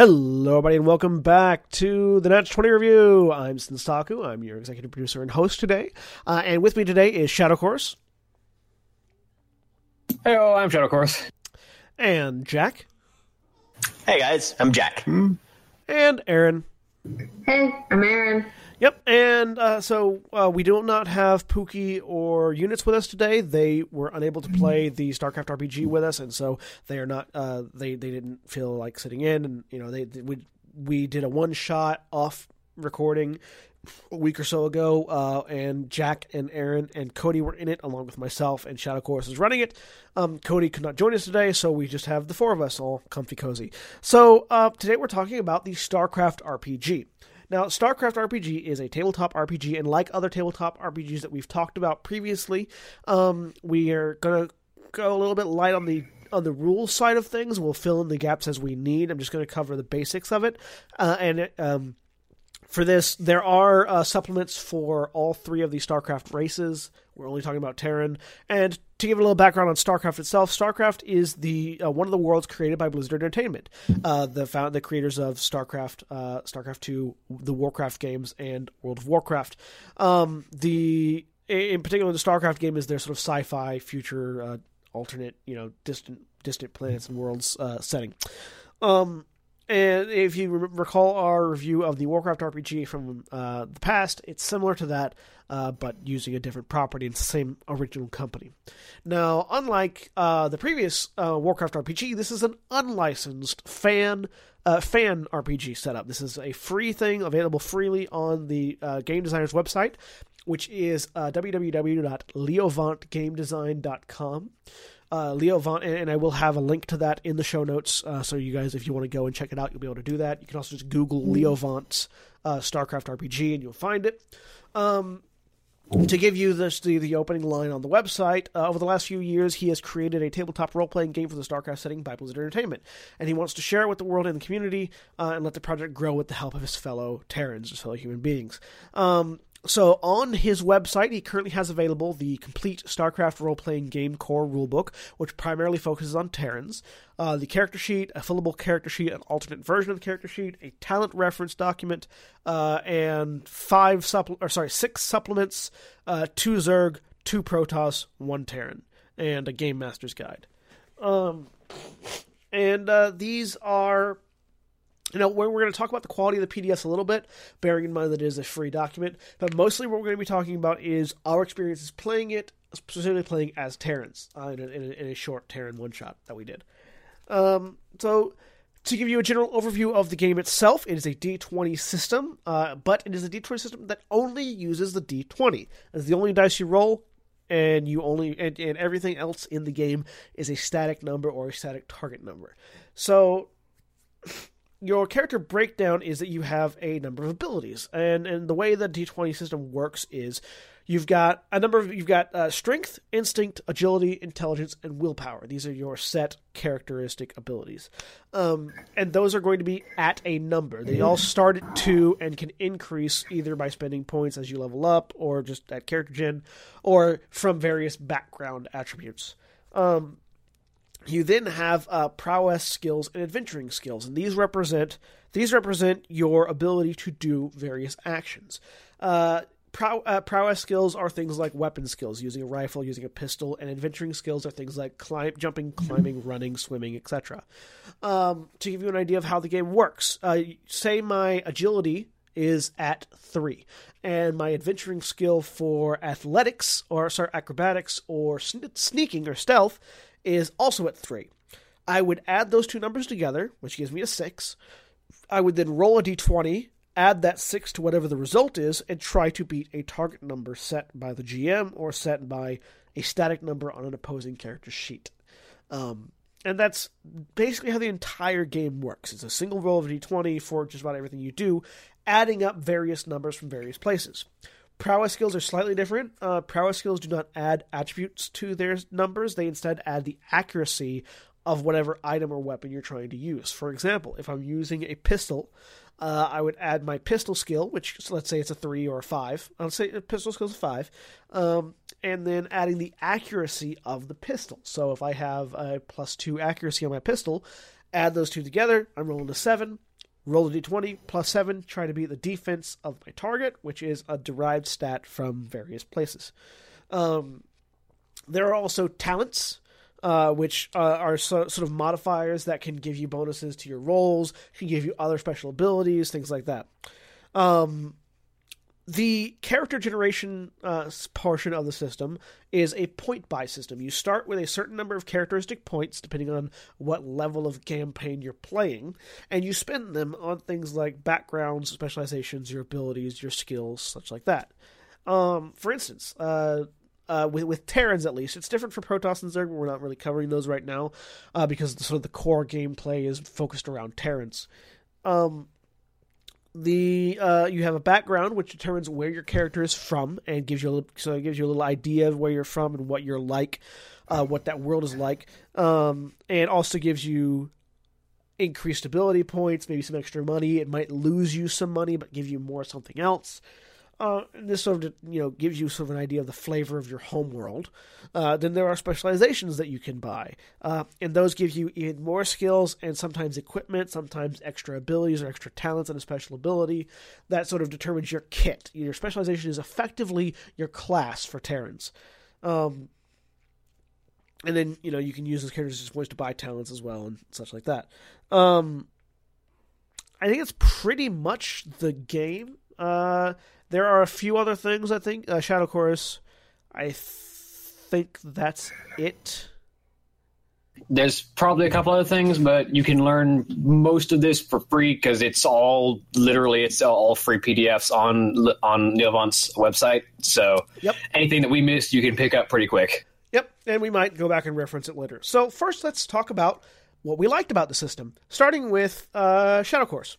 Hello, everybody, and welcome back to the Nats 20 Review. I'm Senstaku. I'm your executive producer and host today. Uh, and with me today is Shadow Chorus. Hello, I'm Shadow Chorus. And Jack. Hey, guys. I'm Jack. And Erin. Hey, I'm Erin. Yep, and uh, so uh, we do not have Pookie or units with us today. They were unable to play the StarCraft RPG with us, and so they are not. Uh, they they didn't feel like sitting in, and you know they, they we we did a one shot off recording a week or so ago, uh, and Jack and Erin and Cody were in it along with myself, and Shadow Chorus is running it. Um, Cody could not join us today, so we just have the four of us all comfy cozy. So uh, today we're talking about the StarCraft RPG. Now, StarCraft RPG is a tabletop RPG, and like other tabletop RPGs that we've talked about previously, um, we are going to go a little bit light on the on the rules side of things. We'll fill in the gaps as we need. I'm just going to cover the basics of it, uh, and um, for this, there are uh, supplements for all three of the StarCraft races. We're only talking about Terran. And to give a little background on StarCraft itself, StarCraft is the uh, one of the worlds created by Blizzard Entertainment, uh, the found, the creators of StarCraft, uh, StarCraft Two, the Warcraft games, and World of Warcraft. Um, the in particular, the StarCraft game is their sort of sci-fi future, uh, alternate, you know, distant distant planets and worlds uh, setting. Um, and if you re- recall our review of the Warcraft RPG from uh, the past, it's similar to that, uh, but using a different property. It's the same original company. Now, unlike uh, the previous uh, Warcraft RPG, this is an unlicensed fan uh, fan RPG setup. This is a free thing available freely on the uh, game designer's website, which is www.leovauntgamedesign.com uh, Leo Vaunt, and, and, I will have a link to that in the show notes. Uh, so you guys, if you want to go and check it out, you'll be able to do that. You can also just Google Leo Vaunt's uh, StarCraft RPG, and you'll find it. Um, to give you this, the, the opening line on the website, uh, over the last few years, he has created a tabletop role playing game for the StarCraft setting by Blizzard Entertainment, and he wants to share it with the world and the community, uh, and let the project grow with the help of his fellow Terrans, his fellow human beings. Um, so on his website, he currently has available the complete StarCraft role-playing game core rulebook, which primarily focuses on Terrans, uh, the character sheet, a fillable character sheet, an alternate version of the character sheet, a talent reference document, uh, and five supple- or sorry, six supplements, uh, two Zerg, two Protoss, one Terran, and a Game Master's Guide. Um, and uh, these are we're, we're going to talk about the quality of the PDFs a little bit, bearing in mind that it is a free document. But mostly, what we're going to be talking about is our experiences playing it, specifically playing as Terrans uh, in, a, in, a, in, a, short Terran one shot that we did. Um, so, to give you a general overview of the game itself, it is a D20 system, uh, but it is a D20 system that only uses the D20. It's the only dice you roll, and you only and, and everything else in the game is a static number or a static target number. So your character breakdown is that you have a number of abilities, and and the way the D twenty system works is you've got a number of you've got uh, strength, instinct, agility, intelligence, and willpower. These are your set characteristic abilities, um, and those are going to be at a number. They all start at two and can increase either by spending points as you level up, or just at character gen, or from various background attributes. Um, you then have uh, prowess skills and adventuring skills, and these represent these represent your ability to do various actions. Uh, prow, uh, prowess skills are things like weapon skills, using a rifle, using a pistol, and adventuring skills are things like climb, jumping, climbing, running, swimming, etc. Um, to give you an idea of how the game works, uh, say my agility is at three, and my adventuring skill for athletics or sorry acrobatics or sneaking or stealth is also at 3. I would add those two numbers together, which gives me a 6. I would then roll a d20, add that 6 to whatever the result is, and try to beat a target number set by the GM or set by a static number on an opposing character sheet. Um, and that's basically how the entire game works. It's a single roll of d20 for just about everything you do, adding up various numbers from various places. Prowess skills are slightly different. Uh, prowess skills do not add attributes to their numbers, they instead add the accuracy of whatever item or weapon you're trying to use. For example, if I'm using a pistol, uh, I would add my pistol skill, which so let's say it's a three or a five. I'll say pistol skill is a five, um, and then adding the accuracy of the pistol. So if I have a plus two accuracy on my pistol, add those two together, I'm rolling a seven. Roll a d20 plus 7, try to beat the defense of my target, which is a derived stat from various places. Um, there are also talents, uh, which uh, are so, sort of modifiers that can give you bonuses to your rolls, can give you other special abilities, things like that. Um, the character generation uh, portion of the system is a point buy system. You start with a certain number of characteristic points, depending on what level of campaign you're playing, and you spend them on things like backgrounds, specializations, your abilities, your skills, such like that. Um, for instance, uh, uh, with, with Terrans at least. It's different for Protoss and Zerg, but we're not really covering those right now uh, because the, sort of the core gameplay is focused around Terrans. Um, the uh, you have a background which determines where your character is from and gives you a little, so it gives you a little idea of where you're from and what you're like, uh, what that world is like, um, and also gives you increased ability points, maybe some extra money. It might lose you some money, but give you more something else. Uh, this sort of you know gives you sort of an idea of the flavor of your home world. Uh, then there are specializations that you can buy, uh, and those give you even more skills and sometimes equipment, sometimes extra abilities or extra talents and a special ability that sort of determines your kit. Your specialization is effectively your class for Terrans. Um, and then you know you can use those characters ways to buy talents as well and such like that. Um, I think it's pretty much the game. Uh, there are a few other things. I think uh, Shadow Chorus. I th- think that's it. There's probably a couple other things, but you can learn most of this for free because it's all literally it's all free PDFs on on Leo Vaunt's website. So Yep. anything that we missed, you can pick up pretty quick. Yep, and we might go back and reference it later. So first, let's talk about what we liked about the system, starting with uh, Shadow Chorus.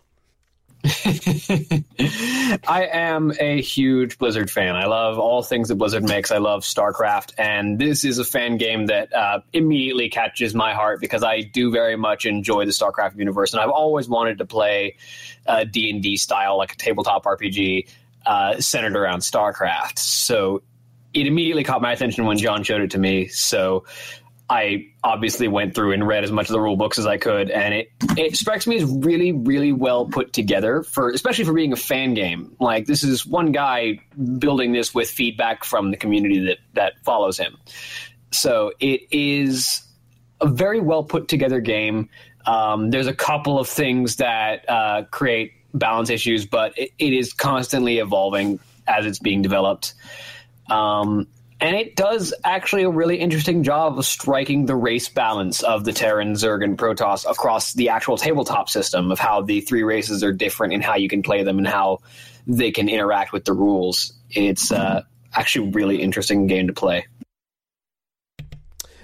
I am a huge Blizzard fan. I love all things that Blizzard makes. I love StarCraft, and this is a fan game that uh, immediately catches my heart because I do very much enjoy the StarCraft universe, and I've always wanted to play D and D style, like a tabletop RPG uh, centered around StarCraft. So it immediately caught my attention when John showed it to me. So I obviously went through and read as much of the rule books as I could, and it it strikes me as really, really well put together for especially for being a fan game. Like this is one guy building this with feedback from the community that that follows him. So it is a very well put together game. Um, there's a couple of things that uh, create balance issues, but it, it is constantly evolving as it's being developed. Um, and it does actually a really interesting job of striking the race balance of the Terran, Zerg, and Protoss across the actual tabletop system of how the three races are different and how you can play them and how they can interact with the rules. It's uh, actually a really interesting game to play.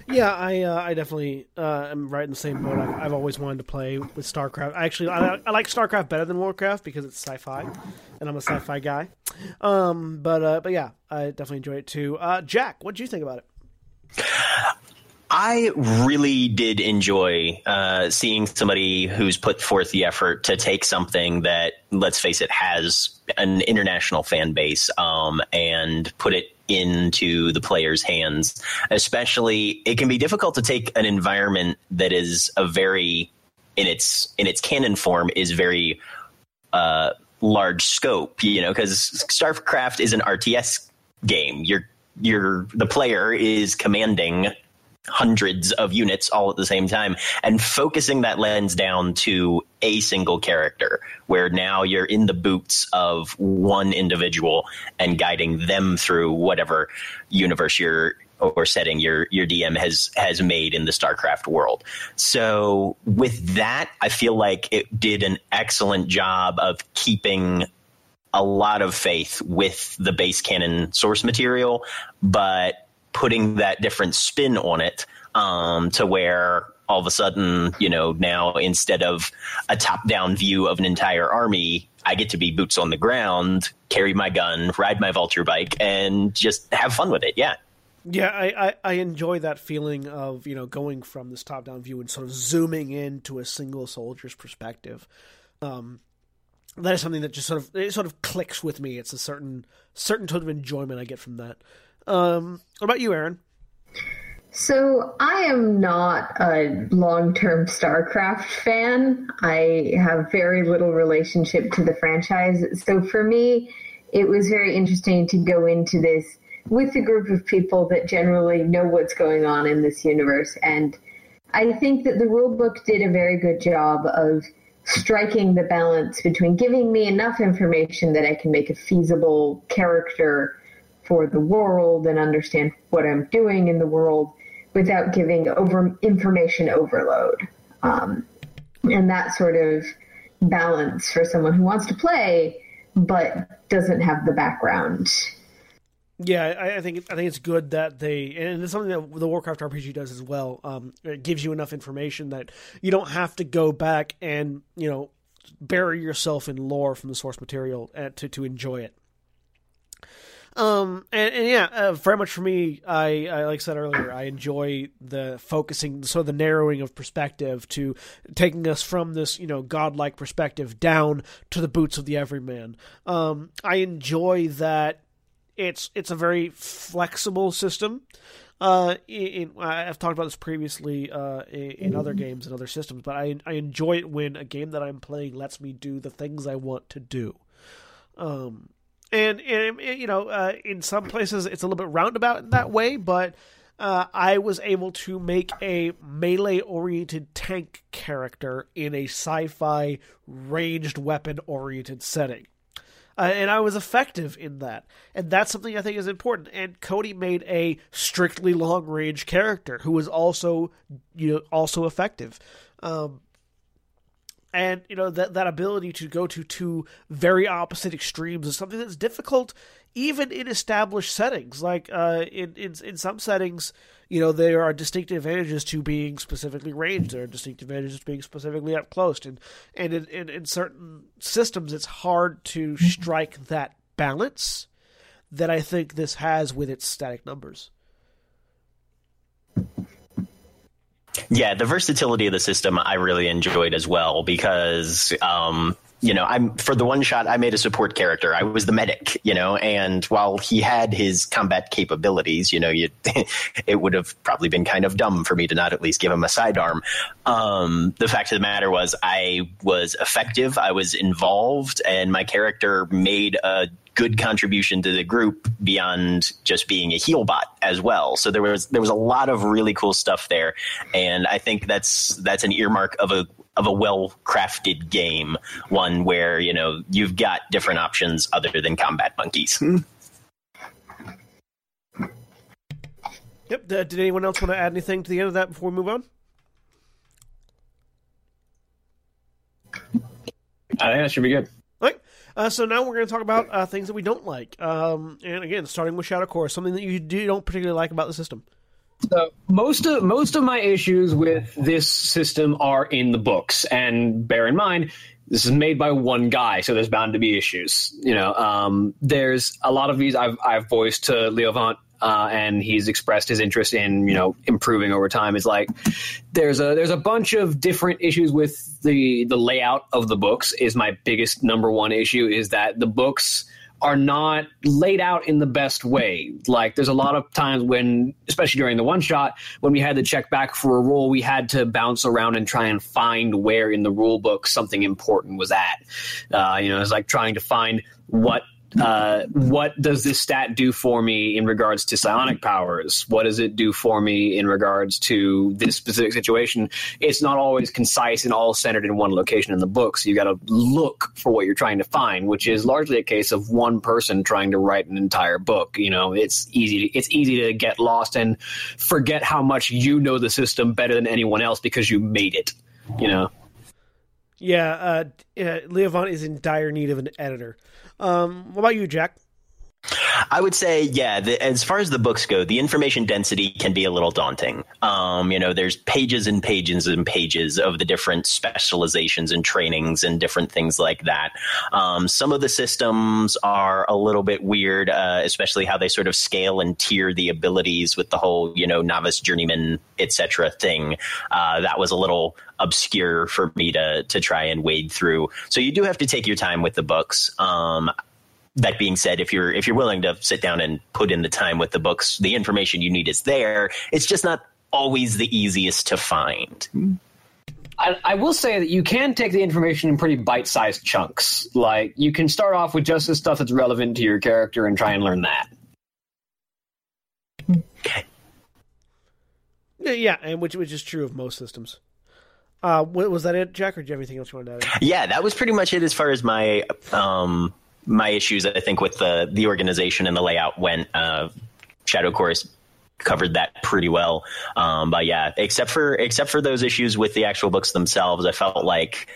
Yeah, I uh, I definitely uh, am right in the same boat. I've, I've always wanted to play with StarCraft. I actually I, I like StarCraft better than Warcraft because it's sci-fi, and I'm a sci-fi guy. Um, but uh, but yeah, I definitely enjoy it too. Uh, Jack, what do you think about it? I really did enjoy uh, seeing somebody who's put forth the effort to take something that, let's face it, has an international fan base um, and put it into the player's hands. Especially, it can be difficult to take an environment that is a very in its in its canon form is very uh, large scope. You know, because StarCraft is an RTS game. You're you're the player is commanding hundreds of units all at the same time and focusing that lens down to a single character where now you're in the boots of one individual and guiding them through whatever universe you're or setting your your DM has has made in the StarCraft world. So with that, I feel like it did an excellent job of keeping a lot of faith with the base canon source material, but putting that different spin on it um, to where all of a sudden, you know, now instead of a top down view of an entire army, I get to be boots on the ground, carry my gun, ride my vulture bike, and just have fun with it. Yeah. Yeah, I, I, I enjoy that feeling of, you know, going from this top down view and sort of zooming in to a single soldier's perspective. Um, that is something that just sort of it sort of clicks with me. It's a certain certain sort of enjoyment I get from that. Um, what about you, Erin? So I am not a long-term StarCraft fan. I have very little relationship to the franchise. So for me, it was very interesting to go into this with a group of people that generally know what's going on in this universe. And I think that the rulebook did a very good job of striking the balance between giving me enough information that I can make a feasible character for the world and understand what I'm doing in the world without giving over information overload. Um, and that sort of balance for someone who wants to play but doesn't have the background. Yeah, I, I, think I think it's good that they, and it's something that the Warcraft RPG does as well. Um, it gives you enough information that you don't have to go back and you know bury yourself in lore from the source material uh, to to enjoy it. Um, and, and yeah, uh, very much for me, I, I, like I said earlier, I enjoy the focusing, sort of the narrowing of perspective to taking us from this, you know, godlike perspective down to the boots of the everyman. Um, I enjoy that it's it's a very flexible system. Uh, in, I've talked about this previously uh, in, in, other games and other systems, but I I enjoy it when a game that I'm playing lets me do the things I want to do. Um, and, and you know, uh, in some places it's a little bit roundabout in that way, but uh, I was able to make a melee oriented tank character in a sci fi ranged weapon oriented setting. Uh, and I was effective in that, and that's something I think is important. And Cody made a strictly long range character who was also, you know, also effective. Um, and you know that that ability to go to two very opposite extremes is something that's difficult even in established settings. Like uh, in, in in some settings you know there are distinct advantages to being specifically ranged. There are distinct advantages to being specifically up close. And and in, in, in certain systems it's hard to strike that balance that i think this has with its static numbers yeah, the versatility of the system I really enjoyed as well because um, you know, I'm for the one shot I made a support character. I was the medic, you know, and while he had his combat capabilities, you know, you it would have probably been kind of dumb for me to not at least give him a sidearm. Um, the fact of the matter was I was effective, I was involved, and my character made a good contribution to the group beyond just being a heal bot as well. So there was there was a lot of really cool stuff there, and I think that's that's an earmark of a of a well crafted game, one where you know you've got different options other than combat monkeys. Hmm. Yep. Uh, did anyone else want to add anything to the end of that before we move on? I think that should be good. Uh, so now we're going to talk about uh, things that we don't like. Um, and again, starting with Shadow Chorus, something that you do, don't particularly like about the system. So most of most of my issues with this system are in the books, and bear in mind this is made by one guy, so there's bound to be issues. You know, um, there's a lot of these I've I've voiced to Leo Vaunt uh, and he's expressed his interest in you know improving over time. Is like there's a there's a bunch of different issues with the the layout of the books. Is my biggest number one issue is that the books are not laid out in the best way. Like there's a lot of times when, especially during the one shot, when we had to check back for a rule, we had to bounce around and try and find where in the rule book something important was at. Uh, you know, it's like trying to find what uh, what does this stat do for me in regards to psionic powers? What does it do for me in regards to this specific situation? It's not always concise and all centered in one location in the book. So you got to look for what you're trying to find, which is largely a case of one person trying to write an entire book. You know, it's easy. To, it's easy to get lost and forget how much you know the system better than anyone else because you made it. You know. Yeah, uh, uh, Leo Vaunt is in dire need of an editor. Um, what about you, Jack? I would say, yeah, the, as far as the books go, the information density can be a little daunting. Um, you know, there's pages and pages and pages of the different specializations and trainings and different things like that. Um, some of the systems are a little bit weird, uh, especially how they sort of scale and tier the abilities with the whole, you know, novice, journeyman, etc. thing. Uh, that was a little obscure for me to to try and wade through. So you do have to take your time with the books. Um, that being said, if you're if you're willing to sit down and put in the time with the books, the information you need is there. It's just not always the easiest to find. I, I, will say that you can take the information in pretty bite-sized chunks. Like you can start off with just the stuff that's relevant to your character and try and learn that. Okay. Yeah, and which which is true of most systems. Uh, was that it, Jack, or do you have anything else you wanted to add? Yeah, that was pretty much it as far as my um, my issues. I think with the the organization and the layout went. Uh, Shadow Chorus covered that pretty well. Um, but yeah, except for except for those issues with the actual books themselves, I felt like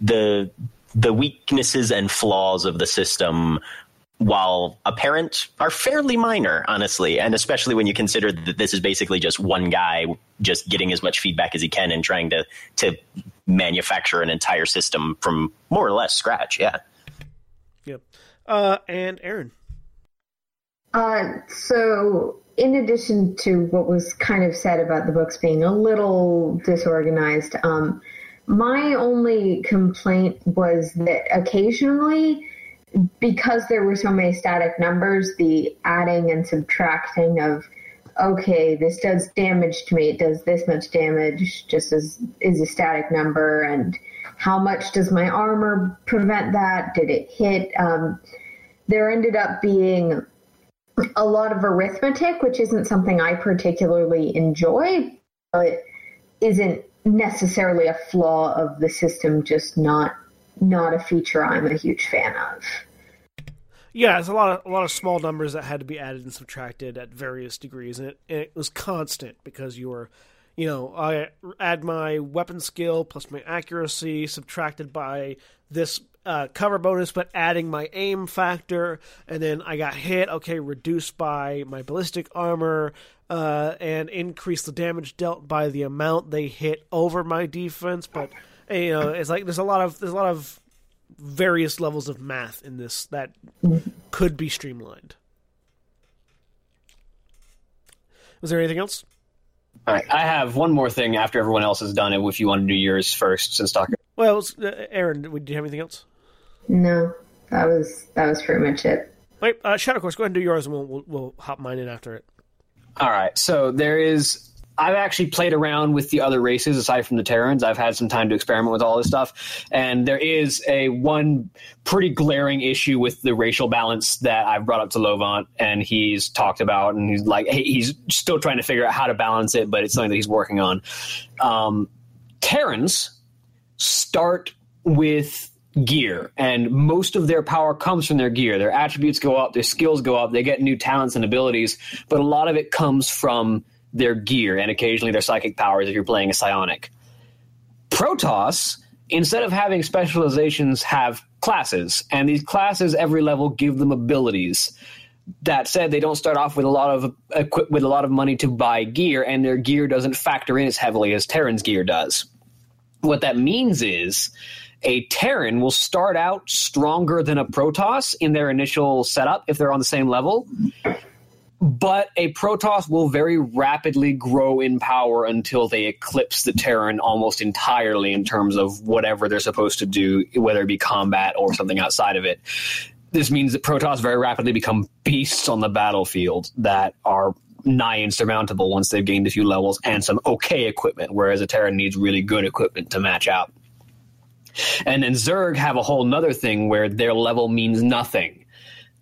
the the weaknesses and flaws of the system while apparent, are fairly minor, honestly, and especially when you consider that this is basically just one guy just getting as much feedback as he can and trying to to manufacture an entire system from more or less scratch. Yeah. Yep. Uh, and Erin. Uh, so in addition to what was kind of said about the books being a little disorganized, um, my only complaint was that occasionally because there were so many static numbers, the adding and subtracting of okay, this does damage to me, it does this much damage, just as is a static number, and how much does my armor prevent that? Did it hit? Um, there ended up being a lot of arithmetic, which isn't something I particularly enjoy, but isn't necessarily a flaw of the system, just not not a feature I'm a huge fan of. Yeah, it's a lot of a lot of small numbers that had to be added and subtracted at various degrees, and it, and it was constant because you were, you know, I add my weapon skill plus my accuracy subtracted by this uh, cover bonus, but adding my aim factor, and then I got hit. Okay, reduced by my ballistic armor, uh, and increase the damage dealt by the amount they hit over my defense, but you know, it's like there's a lot of there's a lot of various levels of math in this that could be streamlined. Was there anything else? All right, I have one more thing after everyone else has done it. If you want to do yours first, since talking. Well, uh, Erin, do you have anything else? No, that was that was pretty much it. Wait, uh, Shadow Chorus, go ahead and do yours, and we'll, we'll, we'll hop mine in after it. All right, so there is I've actually played around with the other races aside from the Terrans. I've had some time to experiment with all this stuff, and there is a one pretty glaring issue with the racial balance that I've brought up to Leo Vaunt, and he's talked about, and he's like, he's still trying to figure out how to balance it, but it's something that he's working on. Um, Terrans start with gear and most of their power comes from their gear their attributes go up their skills go up they get new talents and abilities but a lot of it comes from their gear and occasionally their psychic powers if you're playing a psionic. Protoss, instead of having specializations, have classes, and these classes every level give them abilities. That said, they don't start off with a lot of equip with a lot of money to buy gear, and their gear doesn't factor in as heavily as Terran's gear does. What that means is a Terran will start out stronger than a Protoss in their initial setup if they're on the same level, but a Protoss will very rapidly grow in power until they eclipse the Terran almost entirely in terms of whatever they're supposed to do, whether it be combat or something outside of it. This means that Protoss very rapidly become beasts on the battlefield that are nigh insurmountable once they've gained a few levels and some okay equipment, whereas a Terran needs really good equipment to match out. And then Zerg have a whole nother thing where their level means nothing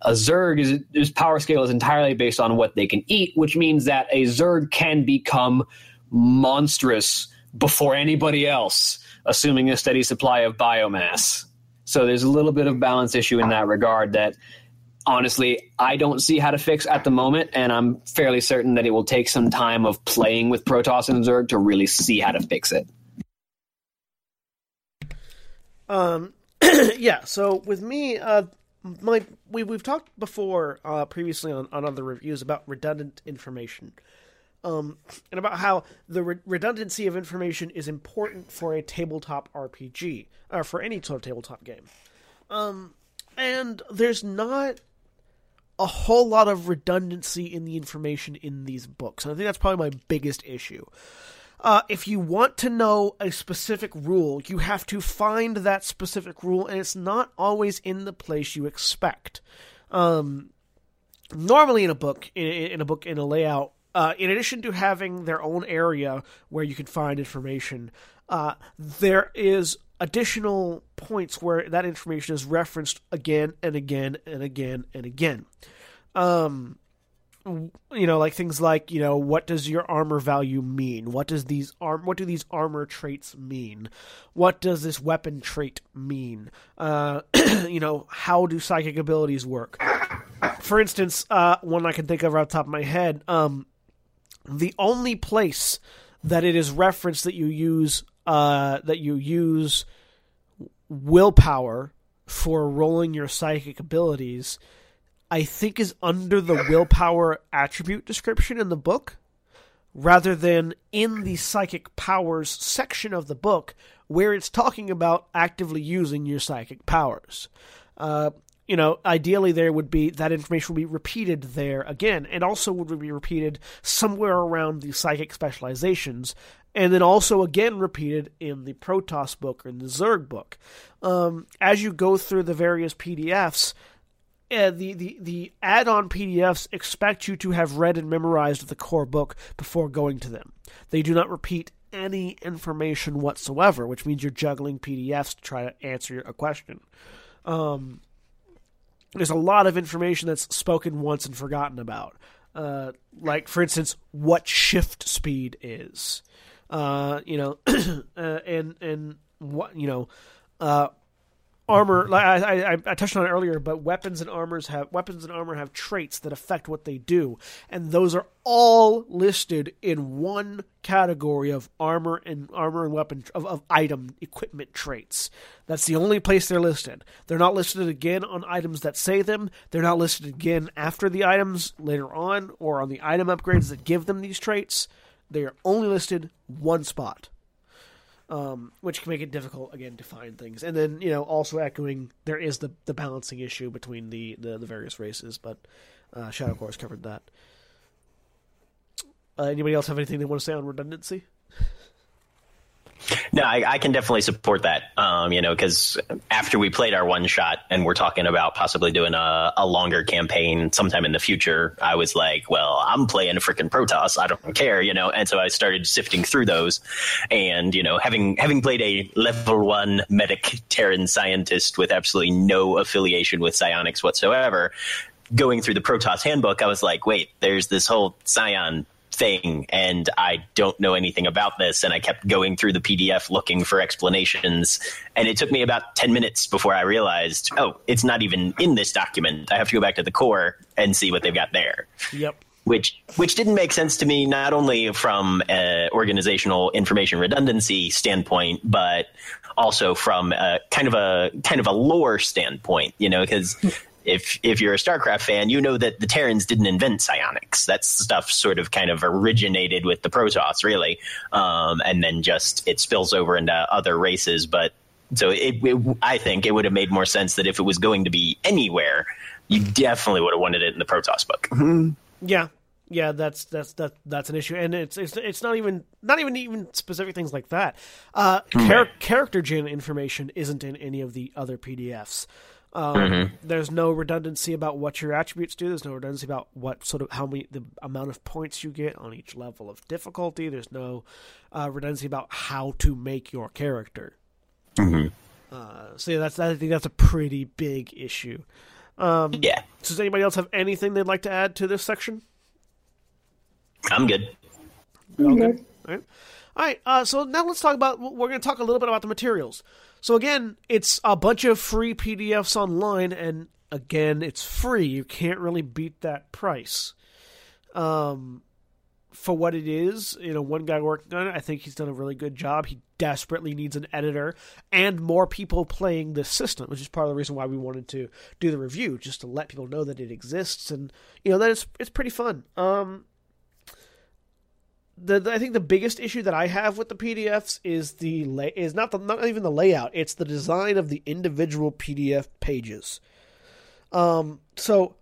a Zerg is his power scale is entirely based on what they can eat, which means that a Zerg can become monstrous before anybody else, assuming a steady supply of biomass. So there's a little bit of balance issue in that regard that honestly I don't see how to fix at the moment, and I'm fairly certain that it will take some time of playing with Protoss and Zerg to really see how to fix it. Um, yeah. So with me, uh, my we we've talked before uh, previously on, on other reviews about redundant information, um, and about how the re- redundancy of information is important for a tabletop RPG or for any sort of tabletop game. Um, and there's not a whole lot of redundancy in the information in these books, and I think that's probably my biggest issue. Uh, if you want to know a specific rule, you have to find that specific rule, and it's not always in the place you expect. Um, normally, in a book, in, in a book in a layout, uh, in addition to having their own area where you can find information, uh, there is additional points where that information is referenced again and again and again and again. Um, you know, like things like you know, what does your armor value mean? What does these arm? What do these armor traits mean? What does this weapon trait mean? Uh, you know, how do psychic abilities work? For instance, uh, one I can think of off the top of my head, um, the only place that it is referenced that you use uh, that you use willpower for rolling your psychic abilities, I think is under the willpower attribute description in the book, rather than in the psychic powers section of the book where it's talking about actively using your psychic powers. Uh, you know, ideally there would be that information would be repeated there again, and also would be repeated somewhere around the psychic specializations, and then also again repeated in the Protoss book or in the Zerg book. Um, as you go through the various PDFs, uh, the, the, the add on PDFs expect you to have read and memorized the core book before going to them. They do not repeat any information whatsoever, which means you're juggling PDFs to try to answer a question. Um, there's a lot of information that's spoken once and forgotten about. Uh, like, for instance, what shift speed is. Uh, you know, uh, and and what you know, uh, armor. Like I, I, I touched on it earlier, but weapons and armors have weapons and armor have traits that affect what they do, and those are all listed in one category of armor and armor and weapon of, of item equipment traits. That's the only place they're listed. They're not listed again on items that say them. They're not listed again after the items later on, or on the item upgrades that give them these traits. They are only listed one spot um, which can make it difficult again to find things. And then you know also echoing there is the the balancing issue between the the, the various races, but uh, Shadow Chorus covered that. Uh, anybody else have anything they want to say on redundancy? No, I, I, can definitely support that. Um, you know, because after we played our one shot and we're talking about possibly doing a, a, longer campaign sometime in the future, I was like, well, I'm playing a freaking Protoss. I don't care, you know. And so I started sifting through those, and you know, having having played a level one medic Terran scientist with absolutely no affiliation with psionics whatsoever, going through the Protoss handbook, I was like, wait, there's this whole Psion thing and I don't know anything about this. And I kept going through the PDF looking for explanations. And it took me about 10 minutes before I realized, oh, it's not even in this document. I have to go back to the core and see what they've got there. Yep. Which, which didn't make sense to me, not only from an organizational information redundancy standpoint, but also from a, kind of a kind of a lore standpoint, you know, because if if you're a StarCraft fan, you know that the Terrans didn't invent psionics. That stuff sort of kind of originated with the Protoss, really, um, and then just it spills over into other races. But so it, it, I think it would have made more sense that if it was going to be anywhere, you definitely would have wanted it in the Protoss book. Mm-hmm. Yeah, yeah, that's that's that that's an issue, and it's it's it's not even not even even specific things like that. Uh, char- character gen information isn't in any of the other PDFs. Um, mm-hmm. There's no redundancy about what your attributes do. There's no redundancy about what sort of how many the amount of points you get on each level of difficulty. There's no uh, redundancy about how to make your character. Mm-hmm. Uh, so yeah, that's I think that's a pretty big issue. Um, yeah. So does anybody else have anything they'd like to add to this section? I'm good. All good. All right. All right. Uh, so now let's talk about. We're going to talk a little bit about the materials. So again, it's a bunch of free PDFs online, and again, it's free. You can't really beat that price. Um, for what it is, you know, one guy working on it, I think he's done a really good job. He desperately needs an editor and more people playing this system, which is part of the reason why we wanted to do the review, just to let people know that it exists and you know that it's it's pretty fun. Um, the, the, I think the biggest issue that I have with the PDFs is the lay, is not the not even the layout. It's the design of the individual PDF pages. Um, so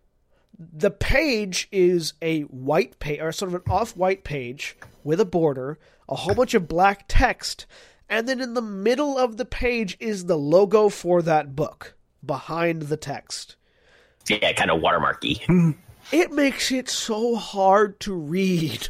the page is a white page or sort of an off-white page with a border. a whole bunch of black text, and then in the middle of the page is the logo for that book behind the text. Yeah, kind of watermarky. It makes it so hard to read.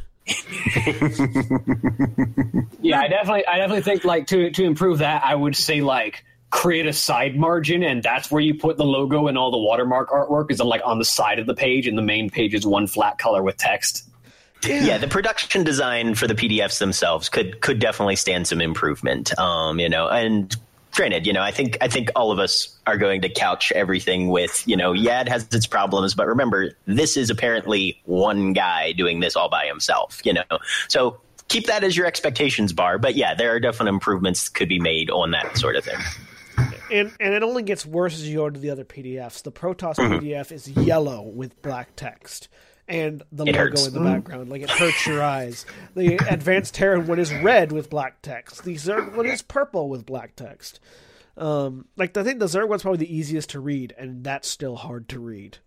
Yeah, I definitely, I definitely think like to to improve that, I would say like create a side margin, and that's where you put the logo and all the watermark artwork is like on the side of the page, and the main page is one flat color with text. yeah, the production design for the PDFs themselves could could definitely stand some improvement. Um, you know, and granted, you know, I think I think all of us are going to couch everything with, you know, yeah, it has its problems, but remember, this is apparently one guy doing this all by himself, you know. So keep that as your expectations bar. But yeah, there are definite improvements could be made on that sort of thing. And and it only gets worse as you go into the other PDFs. The Protoss mm-hmm. PDF is yellow with black text. And the It logo hurts. in the background, like it hurts your eyes. The Advanced Terran one is red with black text. The Zerg one is purple with black text. Um, like I think the Zerg one's probably the easiest to read, and that's still hard to read.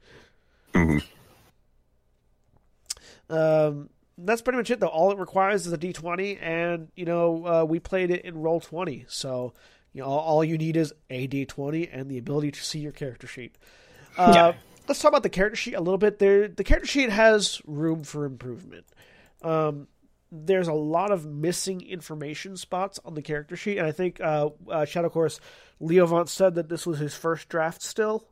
Um, that's pretty much it, though. All it requires is a D twenty, and you know uh, we played it in roll twenty, so you know all, all you need is a D twenty and the ability to see your character sheet. Uh, Yeah. Let's talk about the character sheet a little bit. There, the character sheet has room for improvement. Um, there's a lot of missing information spots on the character sheet, and I think uh, uh, Shadow Chorus Leo Vaunt said that this was his first draft still.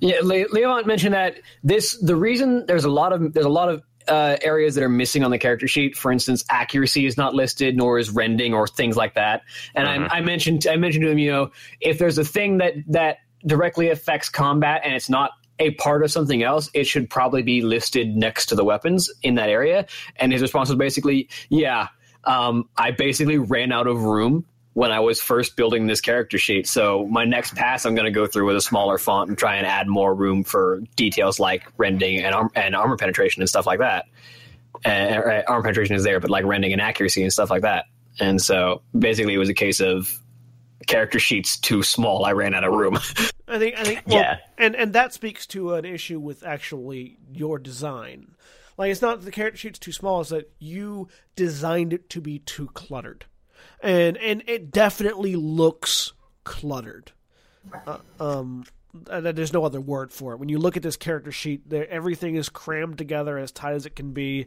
Yeah, Le- Leon mentioned that this the reason there's a lot of there's a lot of uh, areas that are missing on the character sheet. For instance, accuracy is not listed, nor is rending or things like that. And I, I mentioned I mentioned to him, you know, if there's a thing that that directly affects combat and it's not a part of something else, it should probably be listed next to the weapons in that area. And his response was basically, yeah, um, I basically ran out of room when I was first building this character sheet. So my next pass, I'm going to go through with a smaller font and try and add more room for details like rending and, arm- and armor penetration and stuff like that. And, uh, armor penetration is there, but like rending and accuracy and stuff like that. And so basically, it was a case of character sheets too small. I ran out of room. I think I think well, Yeah. and and that speaks to an issue with actually your design. Like it's not that the character sheet's too small; it's that you designed it to be too cluttered, and and it definitely looks cluttered. Uh, um, there's no other word for it. When you look at this character sheet, there everything is crammed together as tight as it can be.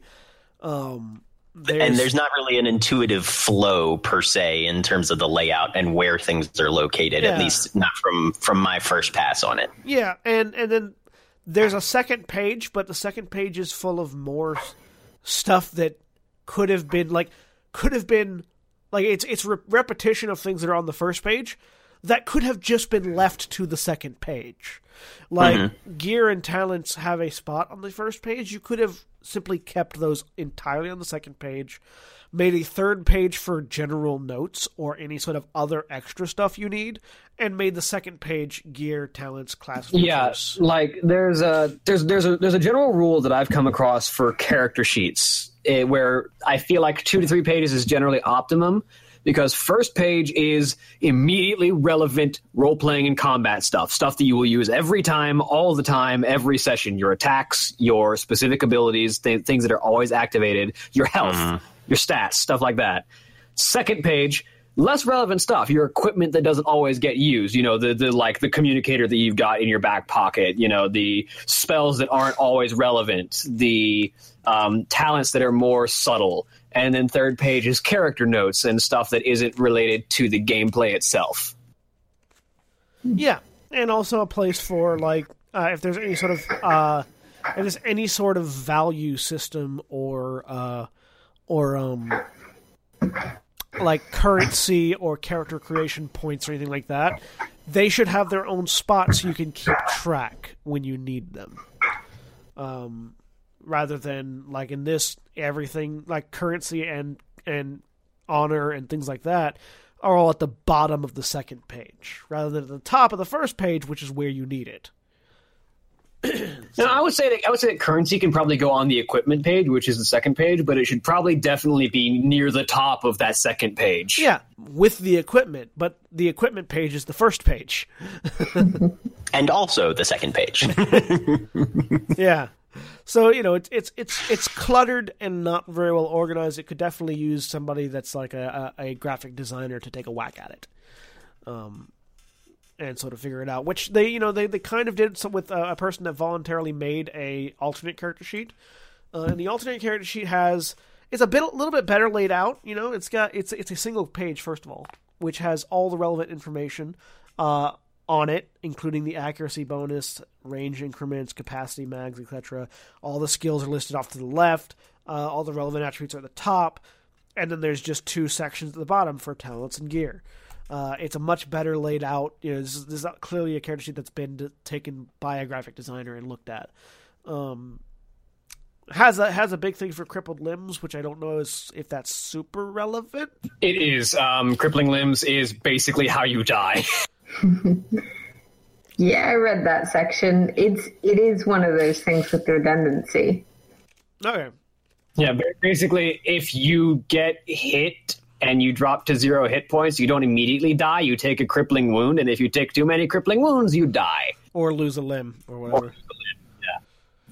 Um, and there's not really an intuitive flow per se in terms of the layout and where things are located Yeah. at least not from from my first pass on it Yeah, and and then there's a second page, but the second page is full of more stuff that could have been like could have been like it's it's re- repetition of things that are on the first page that could have just been left to the second page. Like mm-hmm. gear and talents have a spot on the first page. You could have simply kept those entirely on the second page, made a third page for general notes or any sort of other extra stuff you need, and made the second page gear, talents, class Yeah, like there's a there's there's a there's a general rule that I've come across for character sheets eh, where I feel like two to three pages is generally optimum because first page is immediately relevant role playing and combat stuff, stuff that you will use every time, all the time, every session. Your attacks, your specific abilities, th- things that are always activated, your health, mm-hmm. your stats, stuff like that. Second page, less relevant stuff. Your equipment that doesn't always get used. You know, the the like the communicator that you've got in your back pocket. You know, the spells that aren't always relevant. The um, talents that are more subtle. And then third page is character notes and stuff that isn't related to the gameplay itself. Yeah, and also a place for like uh, if there's any sort of uh, if there's any sort of value system or uh, or um like currency or character creation points or anything like that, they should have their own spot so you can keep track when you need them. Um, rather than like in this everything like currency and and honor and things like that are all at the bottom of the second page rather than at the top of the first page which is where you need it. Now, I would say that I would say that currency can probably go on the equipment page, which is the second page, but it should probably definitely be near the top of that second page. yeah with the equipment but the equipment page is the first page. And also the second page. Yeah So you know, it's it's it's it's cluttered and not very well organized. It could definitely use somebody that's like a, a, a graphic designer to take a whack at it, um, and sort of figure it out. Which they you know they, they kind of did some with a, a person that voluntarily made a alternate character sheet, uh, and the alternate character sheet has it's a bit a little bit better laid out. You know, it's got it's it's a single page first of all, which has all the relevant information. Uh, on it, including the accuracy bonus, range increments, capacity mags, etc. All the skills are listed off to the left. Uh, all the relevant attributes are at the top, and then there's just two sections at the bottom for talents and gear. Uh, it's a much better laid out. You know, this is, this is clearly a character sheet that's been d- taken by a graphic designer and looked at. Um, has a has a big thing for crippled limbs, which I don't know is, if that's super relevant. It is. Um, crippling limbs is basically how you die. yeah, I read that section. It's it is one of those things with redundancy. Okay. Yeah, basically, if you get hit and you drop to zero hit points, you don't immediately die. You take a crippling wound, and if you take too many crippling wounds, you die or lose a limb or whatever. Or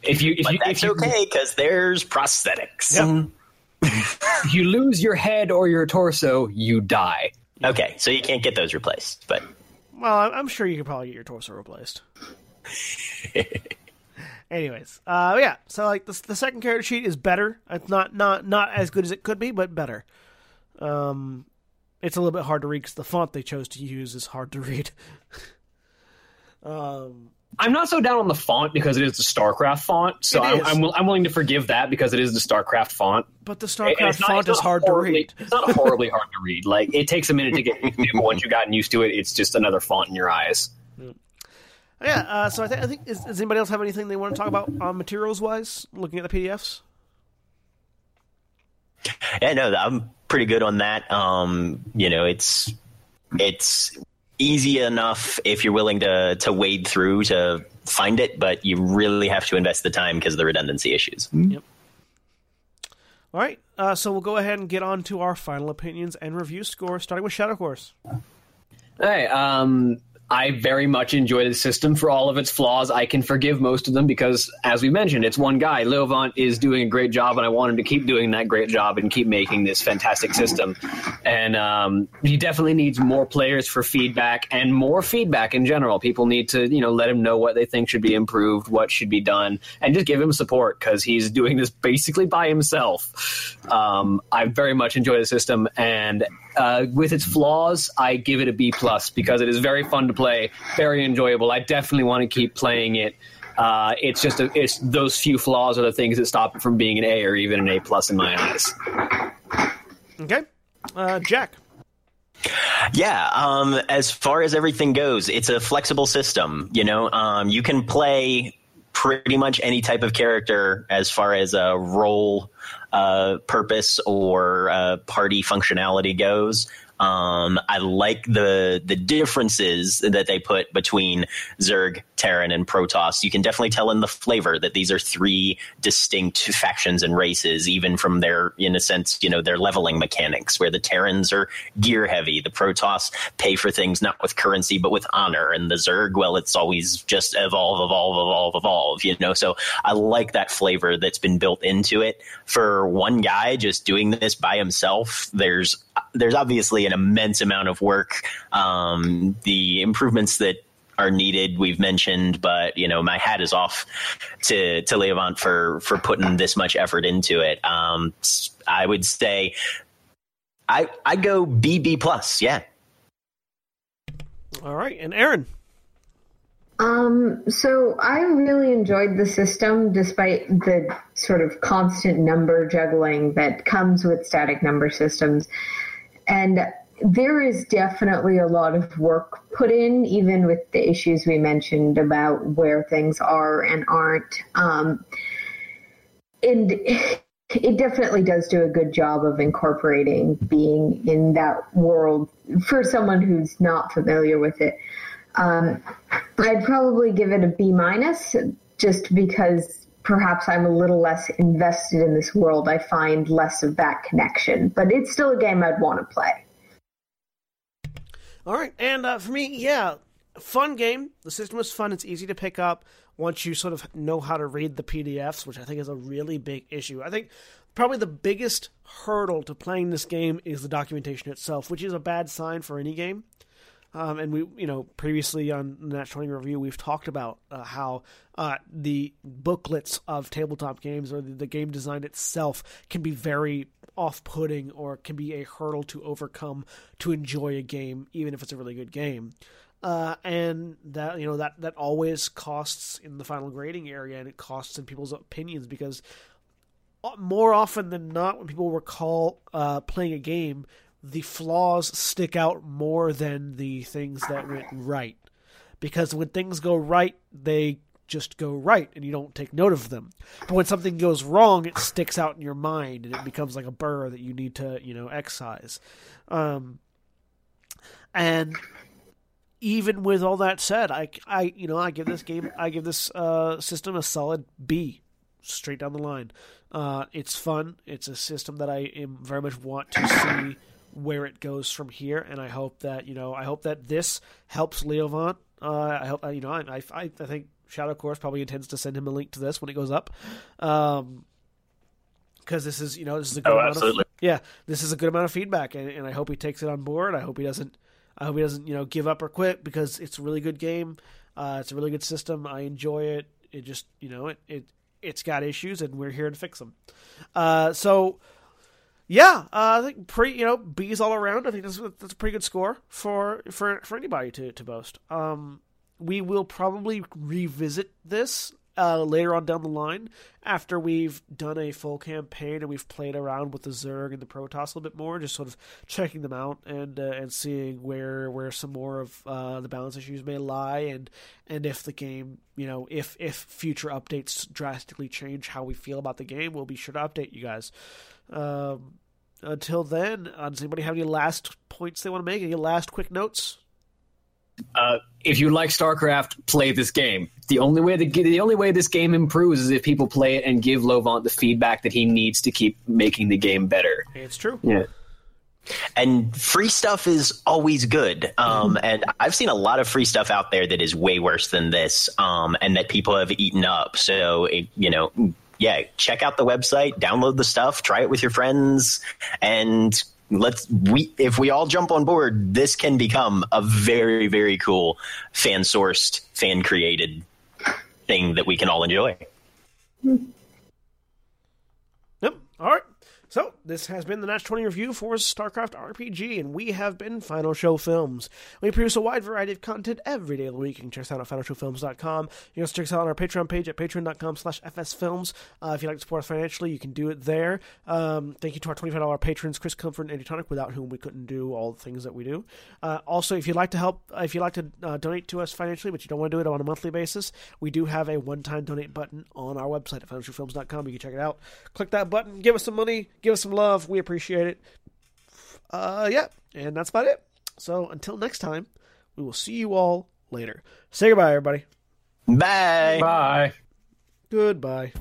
if you, if but you, that's if you, okay because there's prosthetics. Yep. Mm-hmm. if you lose your head or your torso, you die. Okay, so you can't get those replaced, but well, I'm sure you could probably get your torso replaced. Anyways, uh, yeah. So like the the second character sheet is better. It's not not not as good as it could be, but better. Um, it's a little bit hard to read because the font they chose to use is hard to read. um, I'm not so down on the font because it is the StarCraft font, so I'm, I'm, I'm willing to forgive that because it is the StarCraft font. But the StarCraft not, font is hard to read. It's not horribly hard to read. Like it takes a minute to get used to, but once you've gotten used to it, it's just another font in your eyes. Yeah. Uh, so I, th- I think is, does anybody else have anything they want to talk about uh, materials wise? Looking at the PDFs. Yeah, no, I'm pretty good on that. Um, you know, it's it's easy enough if you're willing to to wade through to find it, but you really have to invest the time because of the redundancy issues. Yep. All right, uh, so we'll go ahead and get on to our final opinions and review score, starting with Shadow Chorus. Hey, um, I very much enjoy the system for all of its flaws. I can forgive most of them because, as we mentioned, it's one guy. Leo Vaunt is doing a great job, and I want him to keep doing that great job and keep making this fantastic system. And um, he definitely needs more players for feedback and more feedback in general. People need to, you know, let him know what they think should be improved, what should be done, and just give him support because he's doing this basically by himself. Um, I very much enjoy the system, and uh, with its flaws, I give it a B plus because it is very fun to play, very enjoyable. I definitely want to keep playing it. Uh, it's just a, it's those few flaws are the things that stop it from being an A or even an A plus in my eyes. Okay, uh, Jack. Yeah, um, as far as everything goes, it's a flexible system. You know, um, you can play pretty much any type of character as far as a role uh, purpose or uh, party functionality goes. Um, I like the the differences that they put between Zerg, Terran, and Protoss. You can definitely tell in the flavor that these are three distinct factions and races, even from their, in a sense, you know, their leveling mechanics. Where the Terrans are gear heavy, the Protoss pay for things not with currency but with honor, and the Zerg, well, it's always just evolve, evolve, evolve, evolve. You know, so I like that flavor that's been built into it. For one guy just doing this by himself, there's there's obviously an immense amount of work. Um, the improvements that are needed we've mentioned, but you know my hat is off to to Leo Vaunt for for putting this much effort into it. Um, I would say I I go BB plus. Yeah. All right, and Erin. Um, so I really enjoyed the system despite the sort of constant number juggling that comes with static number systems. And there is definitely a lot of work put in, even with the issues we mentioned about where things are and aren't. Um, and it definitely does do a good job of incorporating being in that world for someone who's not familiar with it. Um, I'd probably give it a B minus just because perhaps I'm a little less invested in this world. I find less of that connection, but it's still a game I'd want to play. All right, and uh, for me, yeah, fun game. The system was fun. It's easy to pick up once you sort of know how to read the PDFs, which I think is a really big issue. I think probably the biggest hurdle to playing this game is the documentation itself, which is a bad sign for any game. Um, and we, you know, previously on the Natch 20 review, we've talked about uh, how uh, the booklets of tabletop games or the, the, game design itself can be very off-putting or can be a hurdle to overcome to enjoy a game, even if it's a really good game. Uh, and that you know that that always costs in the final grading area, and it costs in people's opinions because uh, more often than not, when people recall uh, playing a game, the flaws stick out more than the things that went right. Because when things go right, they just go right and you don't take note of them. But when something goes wrong, it sticks out in your mind and it becomes like a burr that you need to, you know, excise. Um, and even with all that said, I, I, you know, I give this game, I give this uh, system a solid B, straight down the line. Uh, it's fun. It's a system that I am very much want to see where it goes from here, and I hope that you know I hope that this helps Leo Vaunt. Uh, I hope uh, you know I, I I think Shadow Chorus probably intends to send him a link to this when it goes up. Um, because this is you know this is a good oh, amount absolutely. of yeah this is a good amount of feedback and, and I hope he takes it on board. I hope he doesn't I hope he doesn't you know give up or quit because it's a really good game. Uh, it's a really good system. I enjoy it. It just you know it it it's got issues and we're here to fix them. Uh, so yeah, uh, I think pretty you know B's all around. I think that's that's a pretty good score for for for anybody to to boast. Um, we will probably revisit this uh, later on down the line after we've done a full campaign and we've played around with the Zerg and the Protoss a little bit more, just sort of checking them out and uh, and seeing where where some more of uh, the balance issues may lie and and if the game you know if if future updates drastically change how we feel about the game, we'll be sure to update you guys. Um, until then, uh, does anybody have any last points they want to make? Any last quick notes? Uh, if you like StarCraft, play this game. The only way the the only way this game improves is if people play it and give Leo Vaunt the feedback that he needs to keep making the game better. It's true. Yeah. And free stuff is always good. Um, and I've seen a lot of free stuff out there that is way worse than this, um, and that people have eaten up. So, it, you know, yeah, check out the website, download the stuff, try it with your friends, and let's we if we all jump on board, this can become a very very cool fan sourced, fan created thing that we can all enjoy. Hmm. Yep. All right. So, this has been the Natch 20 review for StarCraft RPG, and we have been Final Show Films. We produce a wide variety of content every day of the week. You can check us out at finalshowfilms.com. You can also check us out on our Patreon page at patreon.com slash fsfilms. Uh, if you'd like to support us financially, you can do it there. Um, thank you to our $25 patrons, Chris Comfort and Andy Tonic, without whom we couldn't do all the things that we do. Uh, also, if you'd like to help, if you'd like to uh, donate to us financially, but you don't want to do it on a monthly basis, we do have a one-time donate button on our website at finalshowfilms.com. You can check it out. Click that button, give us some money, give us some love. We appreciate it. Uh, yeah, and that's about it. So until next time, we will see you all later. Say goodbye, everybody. Bye. Bye. Goodbye.